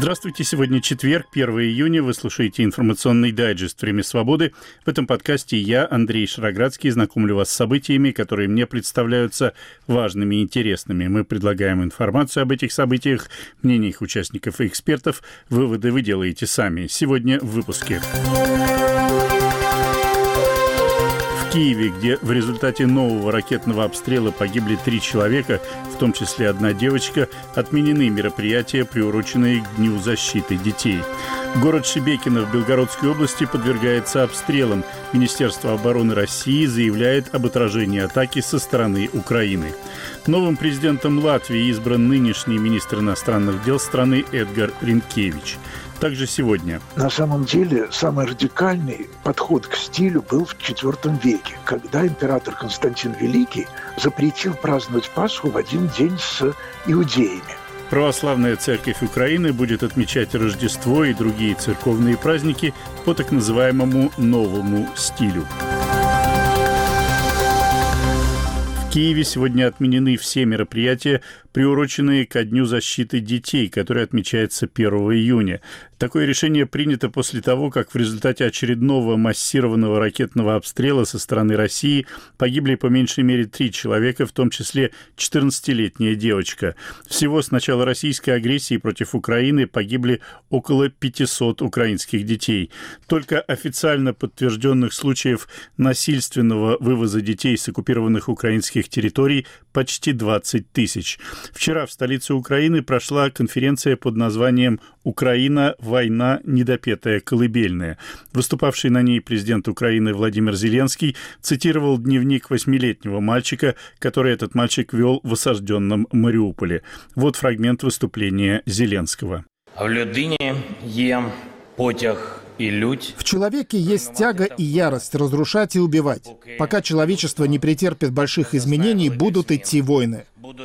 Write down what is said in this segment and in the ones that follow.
Здравствуйте, сегодня четверг, 1 июня. Вы слушаете информационный дайджест «Время свободы». В этом подкасте я, Андрей Шароградский, знакомлю вас с событиями, которые мне представляются важными и интересными. Мы предлагаем информацию об этих событиях, мнения их участников и экспертов. Выводы вы делаете сами. Сегодня в выпуске. Киеве, где в результате нового ракетного обстрела погибли три человека, в том числе одна девочка, отменены мероприятия, приуроченные к Дню защиты детей. Город Шебекино в Белгородской области подвергается обстрелам. Министерство обороны России заявляет об отражении атаки со стороны Украины. Новым президентом Латвии избран нынешний министр иностранных дел страны Эдгар Ринкевич также сегодня. На самом деле, самый радикальный подход к стилю был в IV веке, когда император Константин Великий запретил праздновать Пасху в один день с иудеями. Православная церковь Украины будет отмечать Рождество и другие церковные праздники по так называемому новому стилю. В Киеве сегодня отменены все мероприятия, приуроченные ко Дню защиты детей, который отмечается 1 июня. Такое решение принято после того, как в результате очередного массированного ракетного обстрела со стороны России погибли по меньшей мере три человека, в том числе 14-летняя девочка. Всего с начала российской агрессии против Украины погибли около 500 украинских детей. Только официально подтвержденных случаев насильственного вывоза детей с оккупированных украинских территорий почти 20 тысяч. Вчера в столице Украины прошла конференция под названием «Украина. Война. Недопетая колыбельная». Выступавший на ней президент Украины Владимир Зеленский цитировал дневник восьмилетнего мальчика, который этот мальчик вел в осажденном Мариуполе. Вот фрагмент выступления Зеленского. В людине є потяг в человеке есть тяга и ярость разрушать и убивать. Пока человечество не претерпит больших изменений, будут идти войны.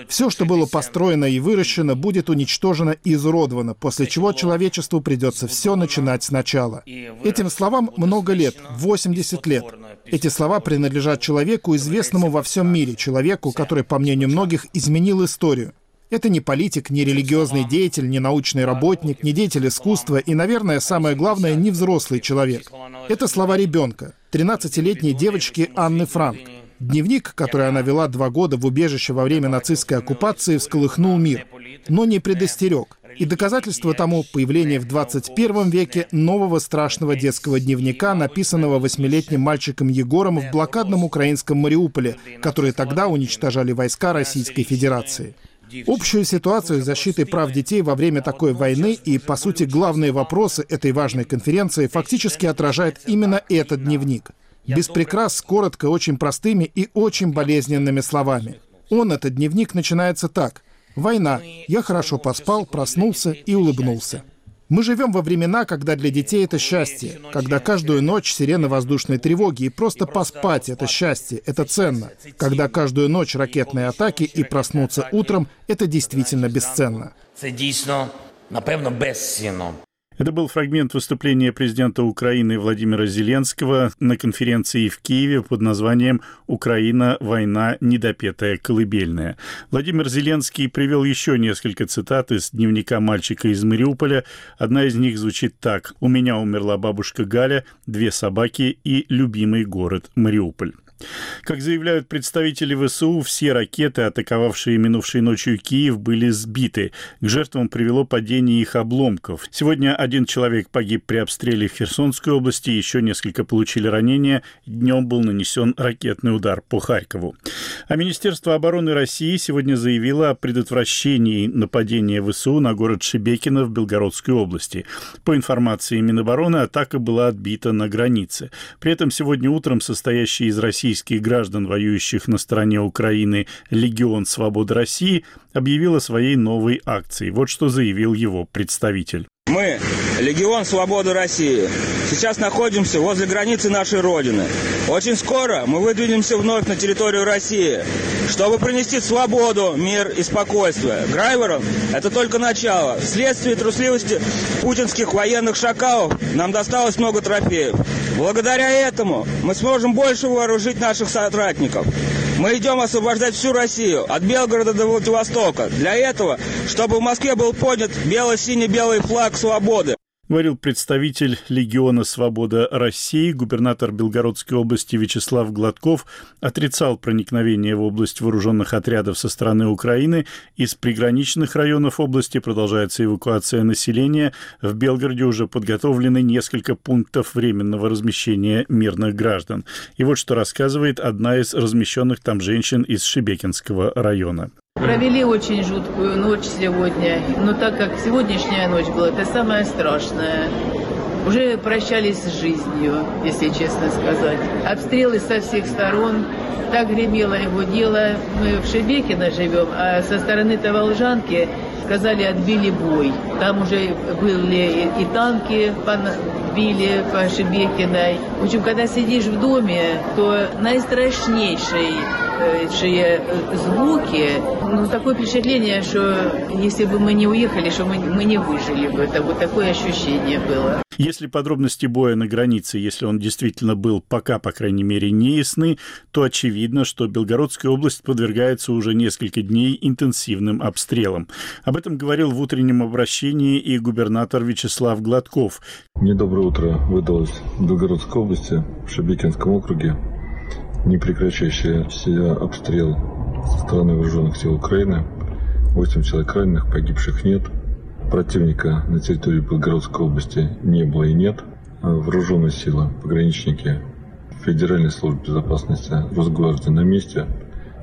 Все, что было построено и выращено, будет уничтожено и изуродовано, после чего человечеству придется все начинать сначала. Этим словам много лет, 80 лет. Эти слова принадлежат человеку, известному во всем мире, человеку, который, по мнению многих, изменил историю. Это не политик, не религиозный деятель, не научный работник, не деятель искусства и, наверное, самое главное, не взрослый человек. Это слова ребенка, 13-летней девочки Анны Франк. Дневник, который она вела два года в убежище во время нацистской оккупации, всколыхнул мир, но не предостерег. И доказательство тому появление в 21 веке нового страшного детского дневника, написанного восьмилетним мальчиком Егором в блокадном украинском Мариуполе, который тогда уничтожали войска Российской Федерации. Общую ситуацию защиты прав детей во время такой войны и, по сути, главные вопросы этой важной конференции фактически отражает именно этот дневник. Без прикрас, коротко, очень простыми и очень болезненными словами. Он, этот дневник, начинается так. «Война. Я хорошо поспал, проснулся и улыбнулся». Мы живем во времена, когда для детей это счастье, когда каждую ночь сирена воздушной тревоги, и просто поспать — это счастье, это ценно. Когда каждую ночь ракетные атаки и проснуться утром — это действительно бесценно. Це дійсно, напевно, безцінно. Это был фрагмент выступления президента Украины Владимира Зеленского на конференции в Киеве под названием «Украина. Война. Недопетая колыбельная». Владимир Зеленский привел еще несколько цитат из дневника мальчика из Мариуполя. Одна из них звучит так. «У меня умерла бабушка Галя, две собаки и любимый город Мариуполь». Как заявляют представители ВСУ, все ракеты, атаковавшие минувшей ночью Киев, были сбиты. К жертвам привело падение их обломков. Сегодня один человек погиб при обстреле Херсонской области, еще несколько получили ранения. Днем был нанесен ракетный удар по Харькову. А Министерство обороны России сегодня заявило о предотвращении нападения ВСУ на город Шебекино в Белгородской области. По информации Минобороны, атака была отбита на границе. При этом сегодня утром состоящий из российских граждан, воюющих на стороне Украины «Легион Свободы России», объявил о своей новой акции. Вот что заявил его представитель. Мы, Легион Свободы России, сейчас находимся возле границы нашей Родины. Очень скоро мы выдвинемся вновь на территорию России, чтобы принести свободу, мир и спокойствие. Грайверов – это только начало. Вследствие трусливости путинских военных шакалов нам досталось много трофеев. Благодаря этому мы сможем больше вооружить наших соратников. Мы идем освобождать всю Россию, от Белгорода до Владивостока. Для этого, чтобы в Москве был поднят бело-синий-белый флаг свободы говорил представитель Легиона «Свобода России», губернатор Белгородской области Вячеслав Гладков, отрицал проникновение в область вооруженных отрядов со стороны Украины. Из приграничных районов области продолжается эвакуация населения. В Белгороде уже подготовлены несколько пунктов временного размещения мирных граждан. И вот что рассказывает одна из размещенных там женщин из Шебекинского района. Провели очень жуткую ночь сегодня, но так как сегодняшняя ночь была, это самое страшное. Уже прощались с жизнью, если честно сказать. Обстрелы со всех сторон, так гремело его дело. Мы в Шебекино живем, а со стороны Таволжанки, сказали, отбили бой. Там уже были и танки били по Шебекиной. В общем, когда сидишь в доме, то наистрашнейший э, звуки. Ну, такое впечатление, что если бы мы не уехали, что мы, мы не выжили бы. Это вот такое ощущение было. Если подробности боя на границе, если он действительно был пока, по крайней мере, не ясны, то очевидно, что Белгородская область подвергается уже несколько дней интенсивным обстрелам. Об этом говорил в утреннем обращении и губернатор Вячеслав Гладков. Недоброе утро выдалось в Белгородской области, в Шебекинском округе непрекращающийся обстрел со стороны вооруженных сил Украины. 8 человек раненых, погибших нет. Противника на территории Белгородской области не было и нет. Вооруженные силы, пограничники, Федеральной службы безопасности, Росгвардии на месте.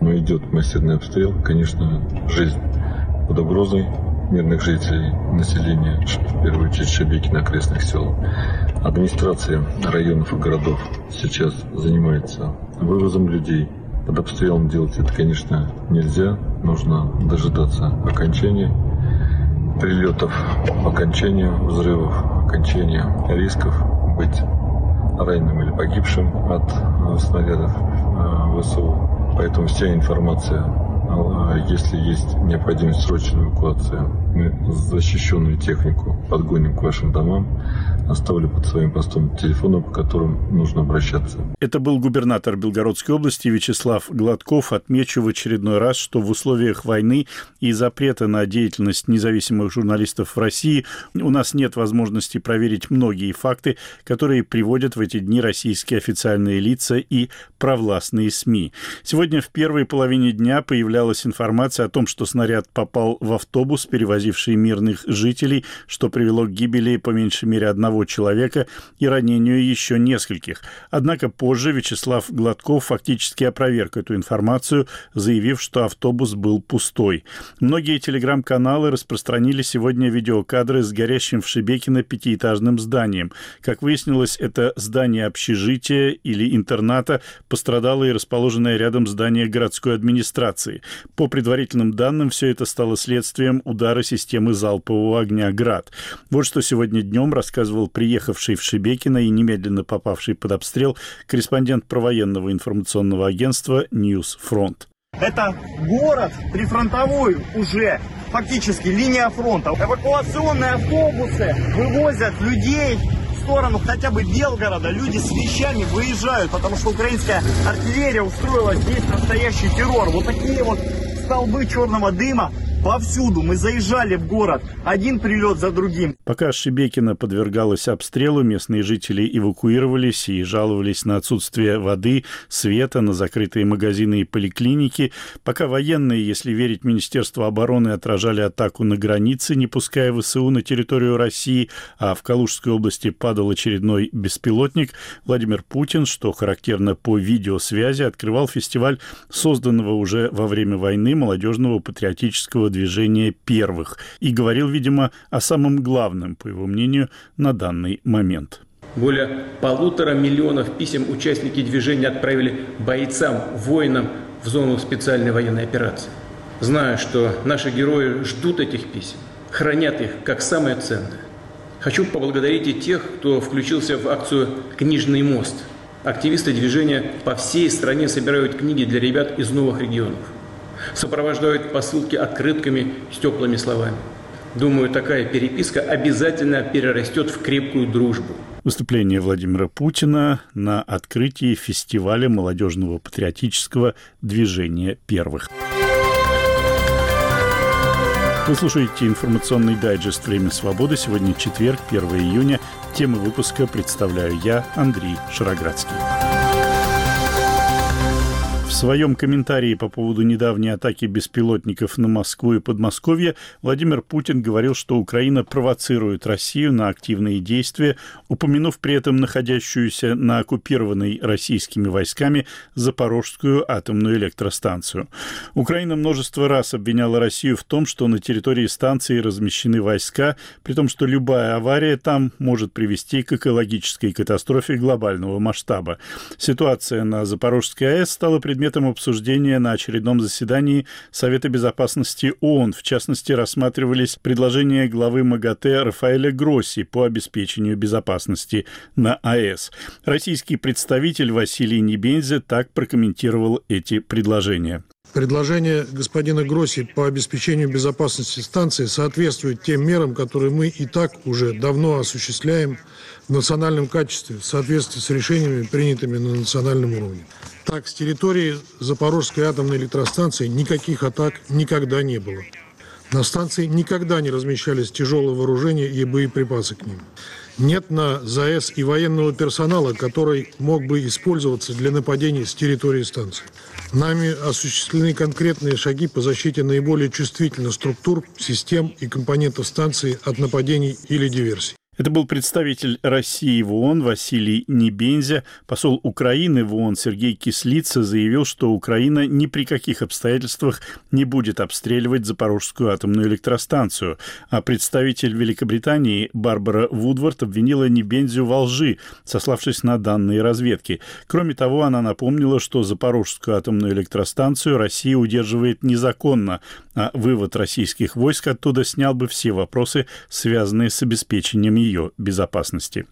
Но идет массированный обстрел. Конечно, жизнь под угрозой мирных жителей, населения, в первую очередь Шебекина, окрестных сел. Администрация районов и городов сейчас занимается вывозом людей. Под обстрелом делать это, конечно, нельзя. Нужно дожидаться окончания прилетов, окончания взрывов, окончания рисков быть раненым или погибшим от э, снарядов э, ВСУ. Поэтому вся информация если есть необходимость срочной эвакуации, мы защищенную технику подгоним к вашим домам, оставлю под своим постом телефоны, по которым нужно обращаться. Это был губернатор Белгородской области Вячеслав Гладков. Отмечу в очередной раз, что в условиях войны и запрета на деятельность независимых журналистов в России у нас нет возможности проверить многие факты, которые приводят в эти дни российские официальные лица и провластные СМИ. Сегодня в первой половине дня появлялась информация о том, что снаряд попал в автобус, перевозивший мирных жителей, что привело к гибели по меньшей мере одного человека и ранению еще нескольких. Однако позже Вячеслав Гладков фактически опроверг эту информацию, заявив, что автобус был пустой. Многие телеграм-каналы распространили сегодня видеокадры с горящим в Шебекино пятиэтажным зданием. Как выяснилось, это здание общежития или интерната, пострадало и расположенное рядом здание городской администрации. По предварительным данным, все это стало следствием удара системы залпового огня «Град». Вот что сегодня днем рассказывал приехавший в Шебекино и немедленно попавший под обстрел корреспондент про военного информационного агентства «News Front». Это город прифронтовой уже, фактически линия фронта. Эвакуационные автобусы вывозят людей в сторону хотя бы Белгорода. Люди с вещами выезжают, потому что украинская артиллерия устроила здесь настоящий террор. Вот такие вот столбы черного дыма Повсюду мы заезжали в город, один прилет за другим. Пока Шебекино подвергалась обстрелу, местные жители эвакуировались и жаловались на отсутствие воды, света, на закрытые магазины и поликлиники. Пока военные, если верить Министерству обороны, отражали атаку на границе, не пуская ВСУ на территорию России, а в Калужской области падал очередной беспилотник, Владимир Путин, что характерно по видеосвязи, открывал фестиваль созданного уже во время войны молодежного патриотического движения первых и говорил, видимо, о самом главном, по его мнению, на данный момент. Более полутора миллионов писем участники движения отправили бойцам, воинам в зону специальной военной операции. Знаю, что наши герои ждут этих писем, хранят их как самое ценное. Хочу поблагодарить и тех, кто включился в акцию «Книжный мост». Активисты движения по всей стране собирают книги для ребят из новых регионов сопровождают посылки открытками с теплыми словами. Думаю, такая переписка обязательно перерастет в крепкую дружбу. Выступление Владимира Путина на открытии фестиваля молодежного патриотического движения первых. Вы слушаете информационный дайджест «Время свободы». Сегодня четверг, 1 июня. Тему выпуска представляю я, Андрей Шароградский. Своем комментарии по поводу недавней атаки беспилотников на Москву и Подмосковье Владимир Путин говорил, что Украина провоцирует Россию на активные действия, упомянув при этом находящуюся на оккупированной российскими войсками Запорожскую атомную электростанцию. Украина множество раз обвиняла Россию в том, что на территории станции размещены войска, при том, что любая авария там может привести к экологической катастрофе глобального масштаба. Ситуация на Запорожской АЭС стала предметом предметом обсуждения на очередном заседании Совета безопасности ООН. В частности, рассматривались предложения главы МАГАТЭ Рафаэля Гросси по обеспечению безопасности на АЭС. Российский представитель Василий Небензе так прокомментировал эти предложения. Предложение господина Гросси по обеспечению безопасности станции соответствует тем мерам, которые мы и так уже давно осуществляем в национальном качестве в соответствии с решениями, принятыми на национальном уровне. Так, с территории Запорожской атомной электростанции никаких атак никогда не было. На станции никогда не размещались тяжелые вооружения и боеприпасы к ним. Нет на ЗАЭС и военного персонала, который мог бы использоваться для нападений с территории станции. Нами осуществлены конкретные шаги по защите наиболее чувствительных структур, систем и компонентов станции от нападений или диверсий. Это был представитель России в ООН Василий Небензя. Посол Украины в ООН Сергей Кислица заявил, что Украина ни при каких обстоятельствах не будет обстреливать Запорожскую атомную электростанцию. А представитель Великобритании Барбара Вудвард обвинила Небензю во лжи, сославшись на данные разведки. Кроме того, она напомнила, что Запорожскую атомную электростанцию Россия удерживает незаконно, а вывод российских войск оттуда снял бы все вопросы, связанные с обеспечением ее безопасности.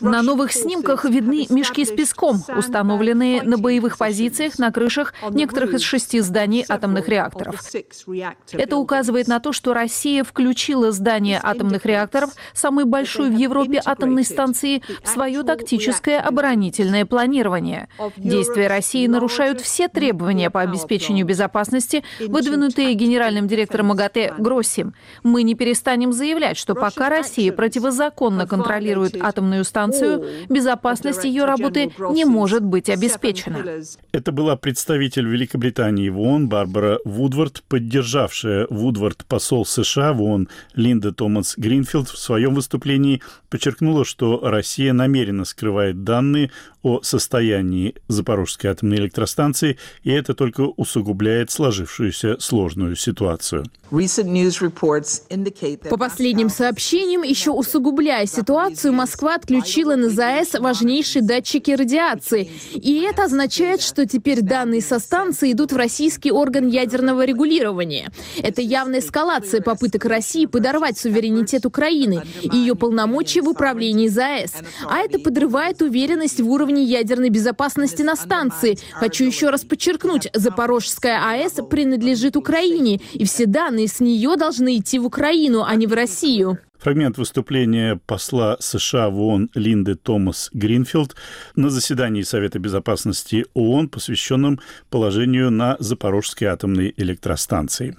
На новых снимках видны мешки с песком, установленные на боевых позициях на крышах некоторых из шести зданий атомных реакторов. Это указывает на то, что Россия включила здание атомных реакторов, самой большой в Европе атомной станции, в свое тактическое оборонительное планирование. Действия России нарушают все требования по обеспечению безопасности, выдвинутые генеральным директором МАГАТЭ Гроссим. Мы не перестанем заявлять, что пока Россия противозаконно незаконно контролирует атомную станцию, безопасность ее работы не может быть обеспечена. Это была представитель Великобритании в ООН Барбара Вудвард, поддержавшая Вудвард посол США в ООН Линда Томас Гринфилд в своем выступлении подчеркнула, что Россия намеренно скрывает данные о состоянии Запорожской атомной электростанции, и это только усугубляет сложившуюся сложную ситуацию. По последним сообщениям, еще усугубляя ситуацию, Москва отключила на ЗАЭС важнейшие датчики радиации. И это означает, что теперь данные со станции идут в российский орган ядерного регулирования. Это явная эскалация попыток России подорвать суверенитет Украины и ее полномочия в управлении ЗАЭС. А это подрывает уверенность в уровне ядерной безопасности на станции. Хочу еще раз подчеркнуть, Запорожская АЭС принадлежит Украине, и все данные с нее должны идти в Украину, а не в Россию. Фрагмент выступления посла США в ООН Линды Томас Гринфилд на заседании Совета безопасности ООН, посвященном положению на Запорожской атомной электростанции.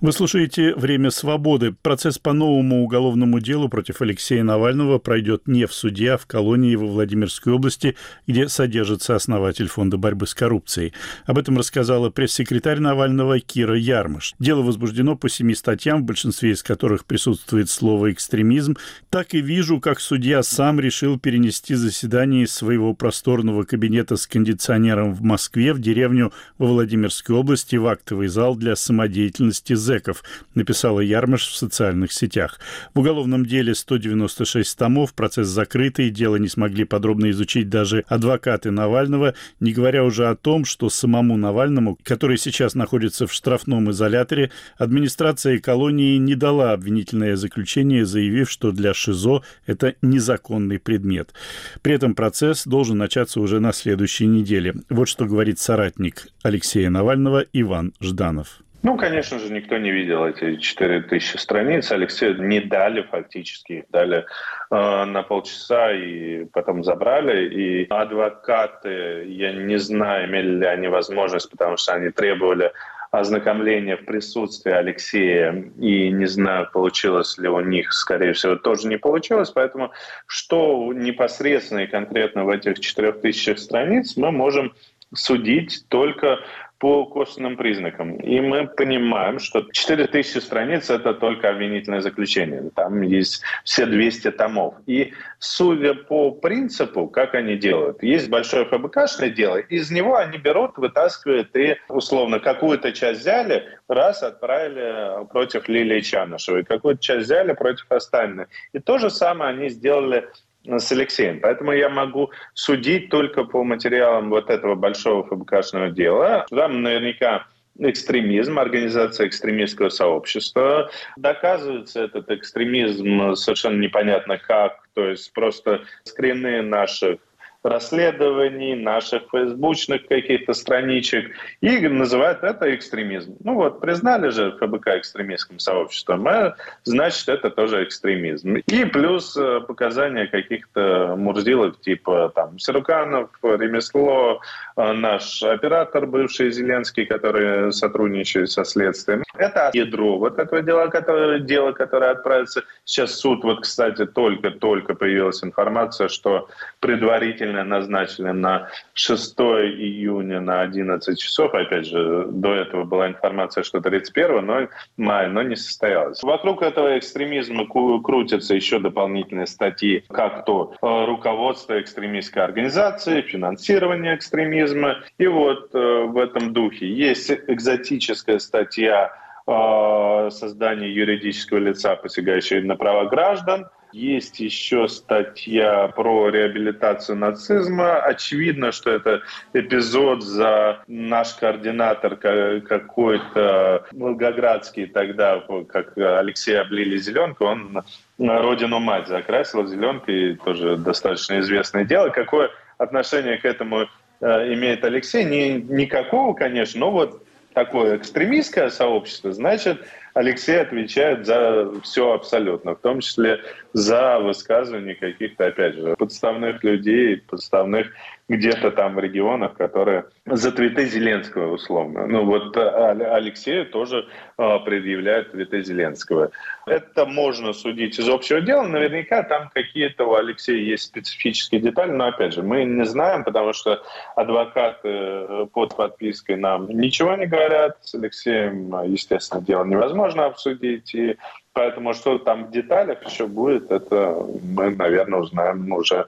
Вы слушаете «Время свободы». Процесс по новому уголовному делу против Алексея Навального пройдет не в суде, а в колонии во Владимирской области, где содержится основатель Фонда борьбы с коррупцией. Об этом рассказала пресс-секретарь Навального Кира Ярмаш. Дело возбуждено по семи статьям, в большинстве из которых присутствует слово экстремизм, так и вижу, как судья сам решил перенести заседание из своего просторного кабинета с кондиционером в Москве в деревню во Владимирской области в актовый зал для самодеятельности зэков, написала Ярмаш в социальных сетях. В уголовном деле 196 томов, процесс закрытый, дело не смогли подробно изучить даже адвокаты Навального, не говоря уже о том, что самому Навальному, который сейчас находится в штрафном изоляторе, администрация колонии не дала обвинительное заключение заявив, что для ШИЗО это незаконный предмет. При этом процесс должен начаться уже на следующей неделе. Вот что говорит соратник Алексея Навального Иван Жданов. Ну, конечно же, никто не видел эти 4000 страниц. Алексею не дали фактически, их дали э, на полчаса и потом забрали. И адвокаты, я не знаю, имели ли они возможность, потому что они требовали ознакомления в присутствии Алексея, и не знаю, получилось ли у них, скорее всего, тоже не получилось, поэтому что непосредственно и конкретно в этих 4000 страниц мы можем судить только по косвенным признакам. И мы понимаем, что 4000 страниц — это только обвинительное заключение. Там есть все 200 томов. И судя по принципу, как они делают, есть большое ФБКшное дело, из него они берут, вытаскивают и, условно, какую-то часть взяли, раз отправили против Лилии Чанышевой, какую-то часть взяли против остальных. И то же самое они сделали с Алексеем. Поэтому я могу судить только по материалам вот этого большого ФБКшного дела. Там наверняка экстремизм, организация экстремистского сообщества. Доказывается этот экстремизм совершенно непонятно как, то есть просто скрины наших расследований, наших фейсбучных каких-то страничек, и называют это экстремизм. Ну вот, признали же ФБК экстремистским сообществом, а значит, это тоже экстремизм. И плюс э, показания каких-то мурзилок типа там Сируканов, Ремесло, э, наш оператор бывший Зеленский, который сотрудничает со следствием. Это ядро вот этого дела, которое, дело, которое отправится сейчас в суд. Вот, кстати, только-только появилась информация, что предварительно отдельно назначили на 6 июня на 11 часов. Опять же, до этого была информация, что 31 но, мая, но не состоялось. Вокруг этого экстремизма крутятся еще дополнительные статьи, как то э, руководство экстремистской организации, финансирование экстремизма. И вот э, в этом духе есть экзотическая статья э, создания юридического лица, посягающего на права граждан – есть еще статья про реабилитацию нацизма. Очевидно, что это эпизод за наш координатор какой-то волгоградский тогда, как Алексей облили зеленку, он родину мать закрасил и тоже достаточно известное дело. Какое отношение к этому э, имеет Алексей? Ни, никакого, конечно, но вот такое экстремистское сообщество, значит, Алексей отвечает за все абсолютно, в том числе за высказывание каких-то, опять же, подставных людей, подставных где-то там в регионах, которые за твиты Зеленского условно. Ну вот а, Алексею тоже а, предъявляют твиты Зеленского. Это можно судить из общего дела. Наверняка там какие-то у Алексея есть специфические детали, но опять же, мы не знаем, потому что адвокаты э, под подпиской нам ничего не говорят. С Алексеем, естественно, дело невозможно обсудить. И поэтому что там в деталях еще будет, это мы, наверное, узнаем уже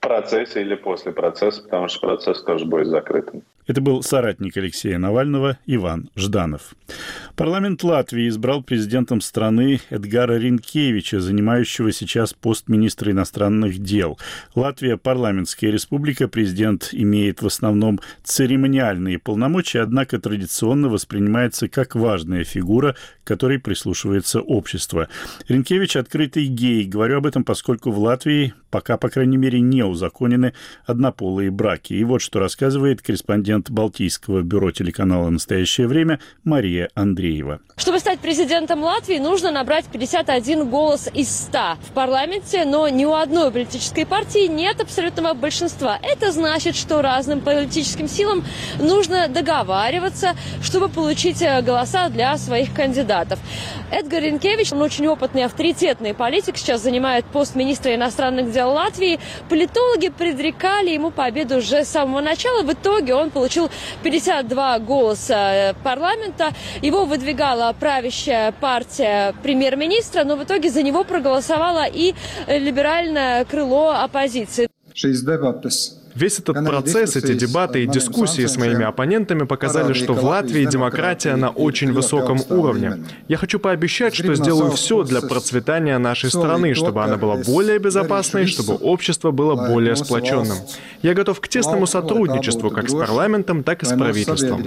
процессе или после процесса, потому что процесс тоже будет закрытым. Это был соратник Алексея Навального Иван Жданов. Парламент Латвии избрал президентом страны Эдгара Ринкевича, занимающего сейчас пост министра иностранных дел. Латвия – парламентская республика, президент имеет в основном церемониальные полномочия, однако традиционно воспринимается как важная фигура, которой прислушивается общество. Ринкевич – открытый гей. Говорю об этом, поскольку в Латвии пока, по крайней мере, не узаконены однополые браки. И вот что рассказывает корреспондент Балтийского бюро телеканала «Настоящее время» Мария Андреева. Чтобы стать президентом Латвии, нужно набрать 51 голос из 100 в парламенте, но ни у одной политической партии нет абсолютного большинства. Это значит, что разным политическим силам нужно договариваться, чтобы получить э, голоса для своих кандидатов. Эдгар Ренкевич, он очень опытный, авторитетный политик, сейчас занимает пост министра иностранных дел Латвии. Политологи предрекали ему победу уже с самого начала. В итоге он получил получил 52 голоса э, парламента. Его выдвигала правящая партия премьер-министра, но в итоге за него проголосовало и либеральное крыло оппозиции. Весь этот процесс, эти дебаты и дискуссии с моими оппонентами показали, что в Латвии демократия на очень высоком уровне. Я хочу пообещать, что сделаю все для процветания нашей страны, чтобы она была более безопасной, чтобы общество было более сплоченным. Я готов к тесному сотрудничеству как с парламентом, так и с правительством.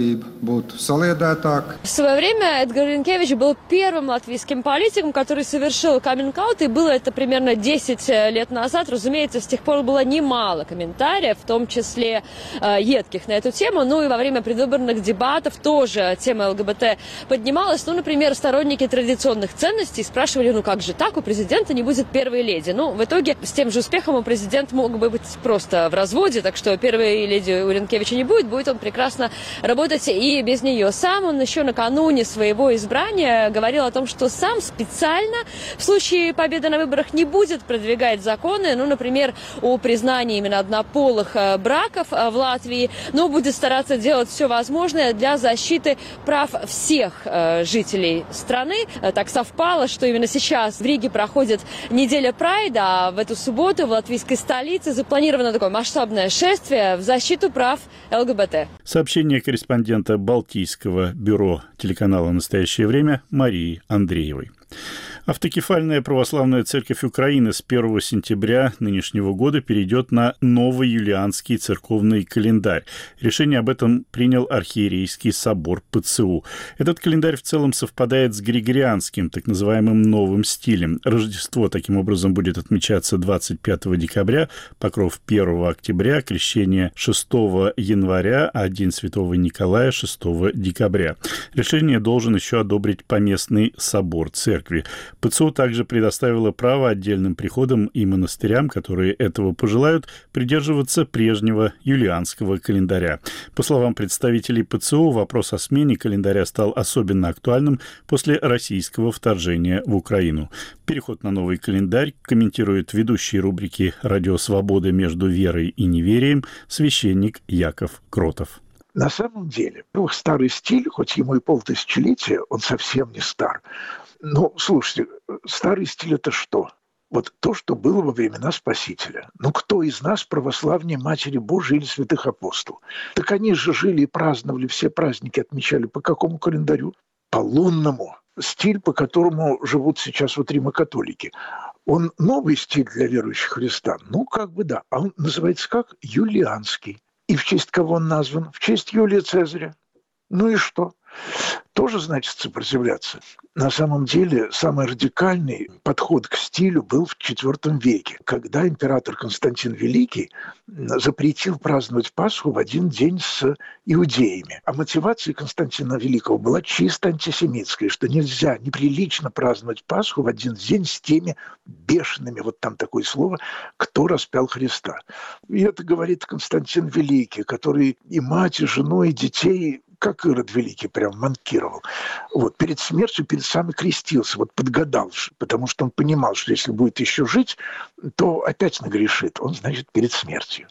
В свое время Эдгар Ренкевич был первым латвийским политиком, который совершил каминг и было это примерно 10 лет назад. Разумеется, с тех пор было немало комментариев в том числе э, едких на эту тему. Ну и во время предвыборных дебатов тоже тема ЛГБТ поднималась. Ну, например, сторонники традиционных ценностей спрашивали, ну как же так, у президента не будет первой леди. Ну, в итоге с тем же успехом у президента мог бы быть просто в разводе, так что первой леди у Ленкевича не будет, будет он прекрасно работать и без нее. Сам он еще накануне своего избрания говорил о том, что сам специально в случае победы на выборах не будет продвигать законы, ну, например, о признании именно однополых э, браков э, в Латвии, но будет стараться делать все возможное для защиты прав всех э, жителей страны. Так совпало, что именно сейчас в Риге проходит неделя Прайда, а в эту субботу в латвийской столице запланировано такое масштабное шествие в защиту прав ЛГБТ. Сообщение корреспондента Балтийского бюро телеканала «Настоящее время» Марии Андреевой. Автокефальная православная церковь Украины с 1 сентября нынешнего года перейдет на новый юлианский церковный календарь. Решение об этом принял архиерейский собор ПЦУ. Этот календарь в целом совпадает с григорианским, так называемым новым стилем. Рождество таким образом будет отмечаться 25 декабря, покров 1 октября, крещение 6 января, а День Святого Николая 6 декабря. Решение должен еще одобрить поместный собор церкви. ПЦУ также предоставила право отдельным приходам и монастырям, которые этого пожелают, придерживаться прежнего юлианского календаря. По словам представителей ПЦУ, вопрос о смене календаря стал особенно актуальным после российского вторжения в Украину. Переход на новый календарь комментирует ведущий рубрики «Радио Свобода между верой и неверием» священник Яков Кротов. На самом деле, ну, старый стиль, хоть ему и полтысячелетия, он совсем не стар. Ну, слушайте, старый стиль это что? Вот то, что было во времена Спасителя. Ну, кто из нас православнее Матери Божией или святых апостолов? Так они же жили и праздновали, все праздники отмечали. По какому календарю? По лунному. Стиль, по которому живут сейчас вот римокатолики. Он новый стиль для верующих Христа? Ну, как бы да. А он называется как? Юлианский. И в честь кого он назван? В честь Юлия Цезаря. Ну и что? Тоже значит сопротивляться. На самом деле самый радикальный подход к стилю был в IV веке, когда император Константин Великий запретил праздновать Пасху в один день с иудеями. А мотивация Константина Великого была чисто антисемитская, что нельзя, неприлично праздновать Пасху в один день с теми бешеными, вот там такое слово, кто распял Христа. И это говорит Константин Великий, который и мать, и жену, и детей как Ирод Великий прям манкировал. Вот, перед смертью, перед самым крестился, вот подгадал, потому что он понимал, что если будет еще жить, то опять нагрешит. Он, значит, перед смертью.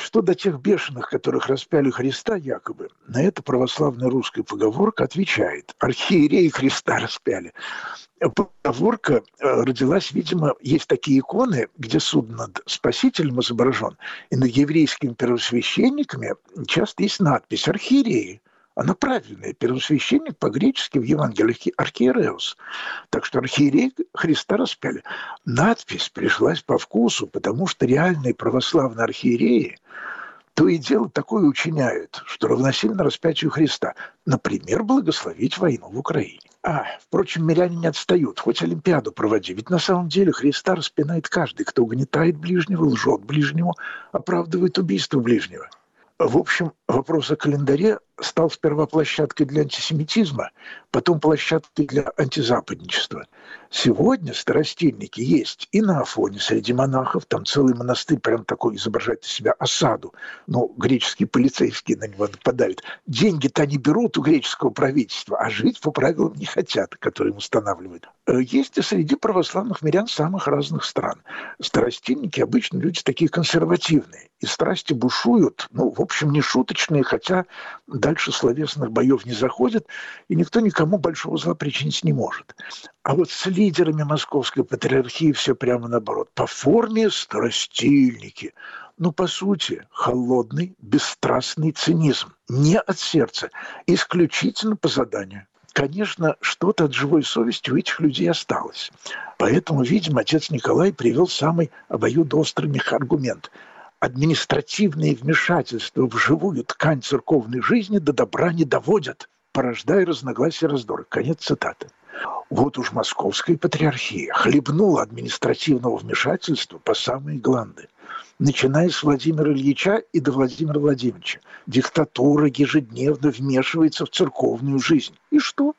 Что до тех бешеных, которых распяли Христа якобы, на это православная русская поговорка отвечает. Архиереи Христа распяли. Поговорка э, родилась, видимо, есть такие иконы, где суд над Спасителем изображен, и над еврейскими первосвященниками часто есть надпись «Архиереи» она правильная. Первосвященник по-гречески в Евангелии архиереус. Так что архиерей Христа распяли. Надпись пришлась по вкусу, потому что реальные православные архиереи то и дело такое учиняют, что равносильно распятию Христа. Например, благословить войну в Украине. А, впрочем, миряне не отстают, хоть Олимпиаду проводи. Ведь на самом деле Христа распинает каждый, кто угнетает ближнего, лжет ближнему, оправдывает убийство ближнего. В общем, вопрос о календаре стал сперва площадкой для антисемитизма, потом площадкой для антизападничества. Сегодня старостильники есть и на Афоне среди монахов, там целый монастырь прям такой изображает из себя осаду, но греческие полицейские на него нападают. Деньги-то они берут у греческого правительства, а жить по правилам не хотят, которые им устанавливают. Э, есть и среди православных мирян самых разных стран. Старостильники обычно люди такие консервативные, и страсти бушуют, ну, в общем, не шуточные, хотя дальше словесных боев не заходят, и никто никому большого зла причинить не может. А вот с лидерами московской патриархии все прямо наоборот. По форме страстильники, ну, по сути, холодный, бесстрастный цинизм. Не от сердца, исключительно по заданию. Конечно, что-то от живой совести у этих людей осталось. Поэтому, видимо, отец Николай привел самый обоюдоострый аргумент – административные вмешательства в живую ткань церковной жизни до добра не доводят, порождая разногласия и раздоры. Конец цитаты. Вот уж московская патриархия хлебнула административного вмешательства по самые гланды начиная с Владимира Ильича и до Владимира Владимировича. Диктатура ежедневно вмешивается в церковную жизнь. И что?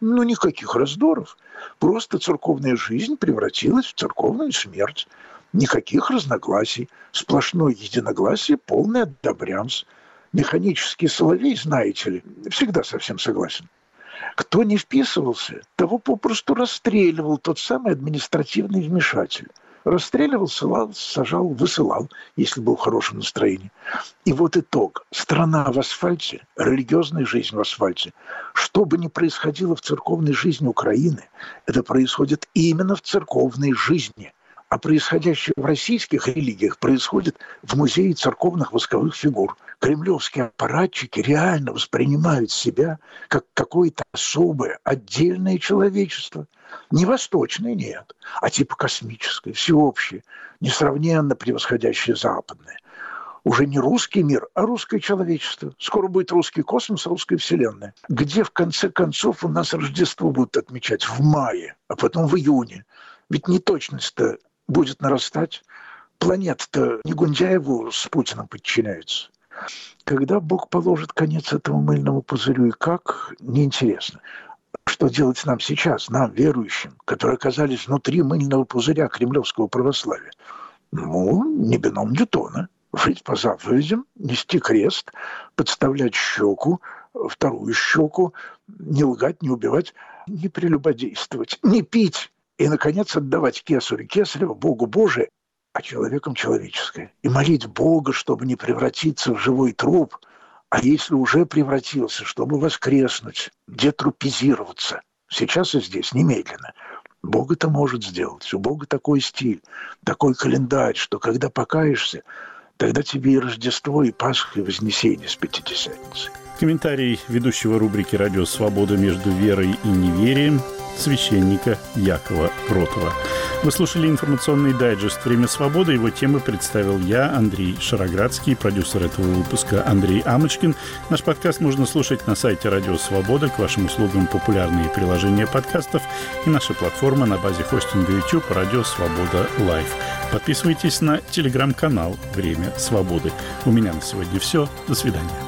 Ну, никаких раздоров. Просто церковная жизнь превратилась в церковную смерть. Никаких разногласий. Сплошное единогласие, полный одобрямс. Механический соловей, знаете ли, всегда совсем согласен. Кто не вписывался, того попросту расстреливал тот самый административный вмешатель. Расстреливал, ссылал, сажал, высылал, если был в хорошем настроении. И вот итог. Страна в асфальте, религиозная жизнь в асфальте. Что бы ни происходило в церковной жизни Украины, это происходит именно в церковной жизни. А происходящее в российских религиях происходит в музее церковных восковых фигур. Кремлевские аппаратчики реально воспринимают себя как какое-то особое, отдельное человечество – не восточное, нет, а типа космическое, всеобщее, несравненно превосходящее западное. Уже не русский мир, а русское человечество. Скоро будет русский космос, русская вселенная. Где, в конце концов, у нас Рождество будут отмечать? В мае, а потом в июне. Ведь неточность-то будет нарастать. Планета-то не Гундяеву с Путиным подчиняется. Когда Бог положит конец этому мыльному пузырю и как, неинтересно. Что делать нам сейчас, нам, верующим, которые оказались внутри мыльного пузыря кремлевского православия? Ну, не бином Ньютона. Жить по заповедям, нести крест, подставлять щеку, вторую щеку, не лгать, не убивать, не прелюбодействовать, не пить и, наконец, отдавать кесарю кесарева, Богу Божие, а человеком человеческое. И молить Бога, чтобы не превратиться в живой труп – а если уже превратился, чтобы воскреснуть, детрупизироваться, сейчас и здесь, немедленно, Бог это может сделать. У Бога такой стиль, такой календарь, что когда покаешься, тогда тебе и Рождество, и Пасха, и Вознесение с Пятидесятницей. Комментарий ведущего рубрики «Радио Свобода между верой и неверием» священника Якова Кротова. Вы слушали информационный дайджест «Время свободы». Его темы представил я, Андрей Шароградский, продюсер этого выпуска Андрей Амочкин. Наш подкаст можно слушать на сайте «Радио Свобода». К вашим услугам популярные приложения подкастов и наша платформа на базе хостинга YouTube «Радио Свобода Лайв». Подписывайтесь на телеграм-канал «Время свободы». У меня на сегодня все. До свидания.